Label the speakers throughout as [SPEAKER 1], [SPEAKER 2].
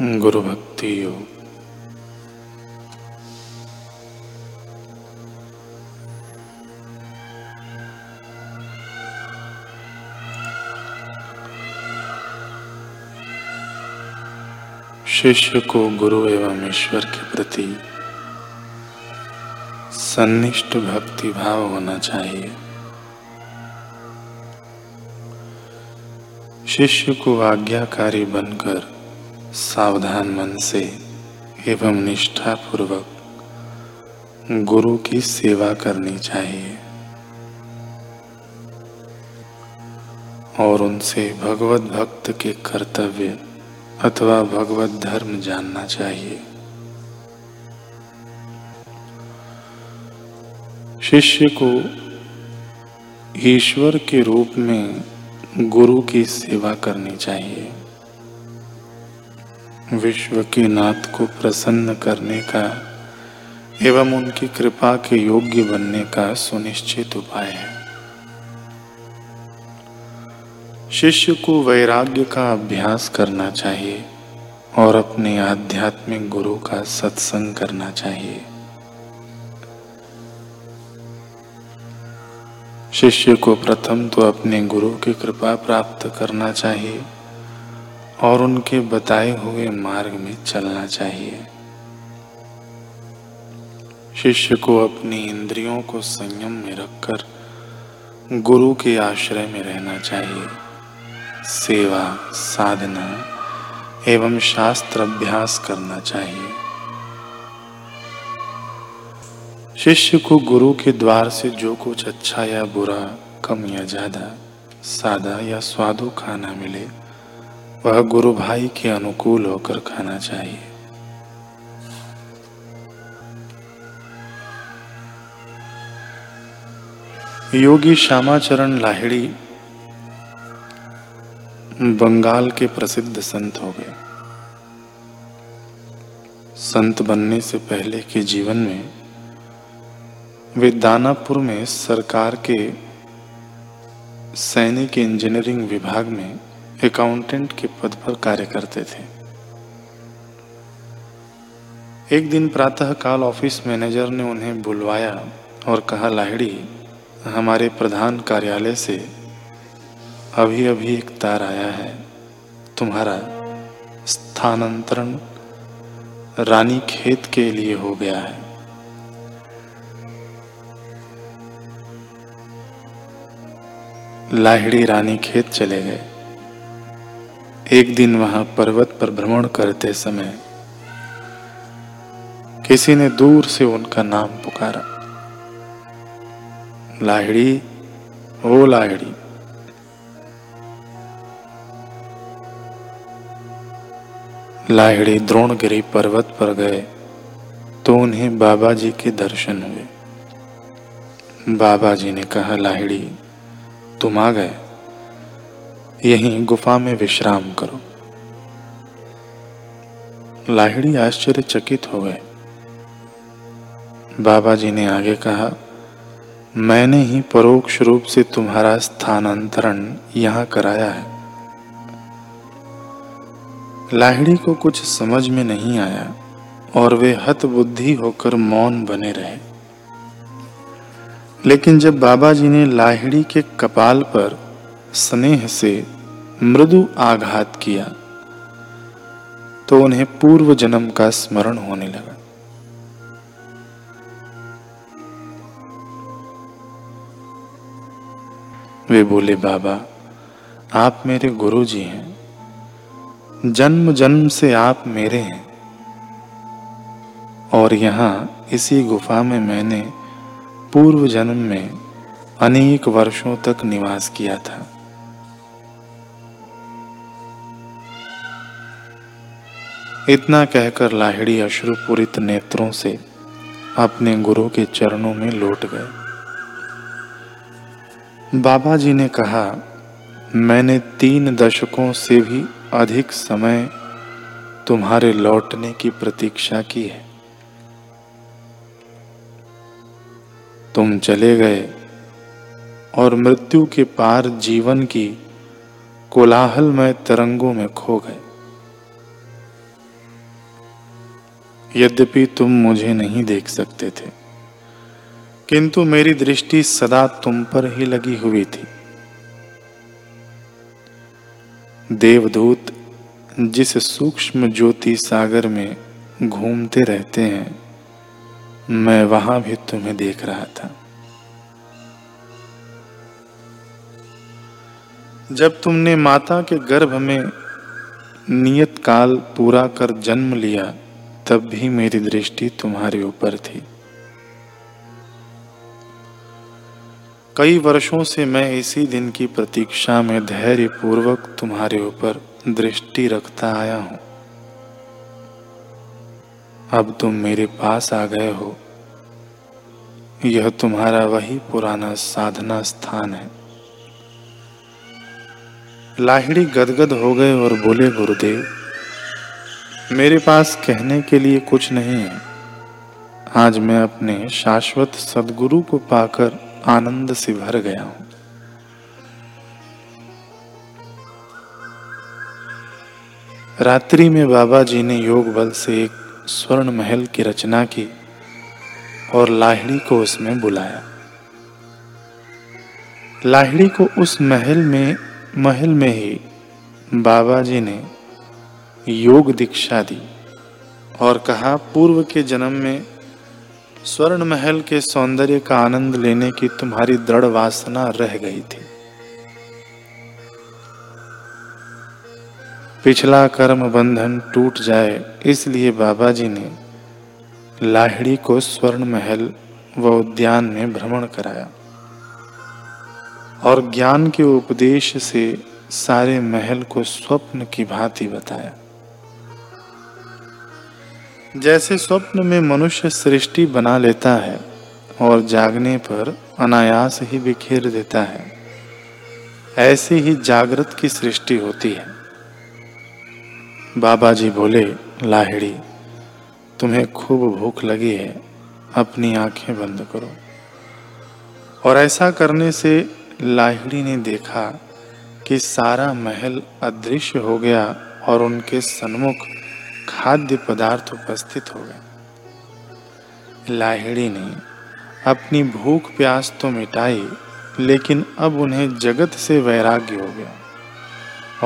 [SPEAKER 1] गुरु भक्ति योग। शिष्य को गुरु एवं ईश्वर के प्रति सन्निष्ठ भक्ति भाव होना चाहिए। शिष्य को आज्ञाकारी बनकर सावधान मन से एवं निष्ठा पूर्वक गुरु की सेवा करनी चाहिए और उनसे भगवत भक्त के कर्तव्य अथवा भगवत धर्म जानना चाहिए। शिष्य को ईश्वर के रूप में गुरु की सेवा करनी चाहिए। विश्व के नाथ को प्रसन्न करने का एवं उनकी कृपा के योग्य बनने का सुनिश्चित उपाय है। शिष्य को वैराग्य का अभ्यास करना चाहिए और अपने आध्यात्मिक गुरु का सत्संग करना चाहिए। शिष्य को प्रथम तो अपने गुरु की कृपा प्राप्त करना चाहिए। और उनके बताए हुए मार्ग में चलना चाहिए। शिष्य को अपनी इंद्रियों को संयम में रखकर गुरु के आश्रय में रहना चाहिए। सेवा, साधना एवं शास्त्र अभ्यास करना चाहिए। शिष्य को गुरु के द्वार से जो कुछ अच्छा या बुरा, कम या ज़्यादा, सादा या स्वादु खाना मिले वह गुरु भाई के अनुकूल होकर खाना चाहिए। योगी श्यामाचरण लाहिड़ी बंगाल के प्रसिद्ध संत हो गए। संत बनने से पहले के जीवन में वे दानापुर में सरकार के सैनिक इंजीनियरिंग विभाग में अकाउंटेंट के पद पर कार्य करते थे। एक दिन प्रातः काल ऑफ़िस मैनेजर ने उन्हें बुलवाया और कहा, लाहिड़ी, हमारे प्रधान कार्यालय से अभी अभी एक तार आया है। तुम्हारा स्थानांतरण रानी खेत के लिए हो गया है। लाहिड़ी रानी खेत चले गए। एक दिन वहाँ पर्वत पर भ्रमण करते समय किसी ने दूर से उनका नाम पुकारा। लाहिड़ी, ओ लाहिड़ी। लाहिड़ी द्रोणगिरी पर्वत पर गए तो उन्हें बाबा जी के दर्शन हुए। बाबा जी ने कहा, लाहिड़ी, तुम आ गए? यहीं गुफा में विश्राम करो। लाहिड़ी आश्चर्यचकित हो गए। बाबा जी ने आगे कहा, मैंने ही परोक्ष रूप से तुम्हारा स्थानांतरण यहाँ कराया है। लाहिड़ी को कुछ समझ में नहीं आया और वे हत बुद्धि होकर मौन बने रहे। लेकिन जब बाबा जी ने लाहिड़ी के कपाल पर स्नेह से मृदु आघात किया तो उन्हें पूर्व जन्म का स्मरण होने लगा। वे बोले, बाबा, आप मेरे गुरु जी हैं। जन्म जन्म से आप मेरे हैं। और यहाँ इसी गुफा में मैंने पूर्व जन्म में अनेक वर्षों तक निवास किया था। इतना कहकर लाहिड़ी अश्रुपूरित नेत्रों से अपने गुरु के चरणों में लौट गए। बाबा जी ने कहा, मैंने तीन दशकों से भी अधिक समय तुम्हारे लौटने की प्रतीक्षा की है। तुम चले गए और मृत्यु के पार जीवन की कोलाहलमय तरंगों में खो गए। यद्यपि तुम मुझे नहीं देख सकते थे। किंतु मेरी दृष्टि सदा तुम पर ही लगी हुई थी। देवदूत जिस सूक्ष्म ज्योति सागर में घूमते रहते हैं, मैं वहाँ भी तुम्हें देख रहा था। जब तुमने माता के गर्भ में नियत काल पूरा कर जन्म लिया तब भी मेरी दृष्टि तुम्हारे ऊपर थी। कई वर्षों से मैं इसी दिन की प्रतीक्षा में धैर्य पूर्वक तुम्हारे ऊपर दृष्टि रखता आया हूँ। अब तुम मेरे पास आ गए हो। यह तुम्हारा वही पुराना साधना स्थान है। लाहिड़ी गदगद हो गए और बोले, गुरुदेव मेरे पास कहने के लिए कुछ नहीं है। आज मैं अपने शाश्वत सदगुरु को पाकर आनंद से भर गया हूँ। रात्रि में बाबा जी ने योग बल से एक स्वर्ण महल की रचना की और लाहिड़ी को उसमें बुलाया। लाहिड़ी को उस महल में महल में ही बाबा जी ने योग दीक्षा दी और कहा, पूर्व के जन्म में स्वर्ण महल के सौंदर्य का आनंद लेने की तुम्हारी दृढ़ वासना रह गई थी। पिछला कर्म बंधन टूट जाए, इसलिए बाबा जी ने लाहिड़ी को स्वर्ण महल व उद्यान में भ्रमण कराया और ज्ञान के उपदेश से सारे महल को स्वप्न की भांति बताया। जैसे स्वप्न में मनुष्य सृष्टि बना लेता है और जागने पर अनायास ही बिखेर देता है, ऐसे ही जागृत की सृष्टि होती है। बाबा जी बोले, लाहिड़ी, तुम्हें खूब भूख लगी है, अपनी आँखें बंद करो। और ऐसा करने से लाहिड़ी ने देखा कि सारा महल अदृश्य हो गया और उनके सन्मुख खाद्य पदार्थ उपस्थित हो गए। लाहिड़ी ने अपनी भूख प्यास तो मिटाई, लेकिन अब उन्हें जगत से वैराग्य हो गया।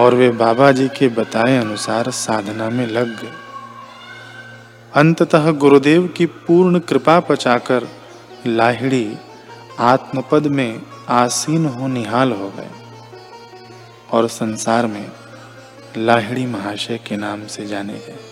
[SPEAKER 1] और वे बाबा जी के बताए अनुसार साधना में लग गए। अंततः गुरुदेव की पूर्ण कृपा पचाकर लाहिड़ी आत्मपद में आसीन हो निहाल हो गए और संसार में लाहिड़ी महाशय के नाम से जाने गए।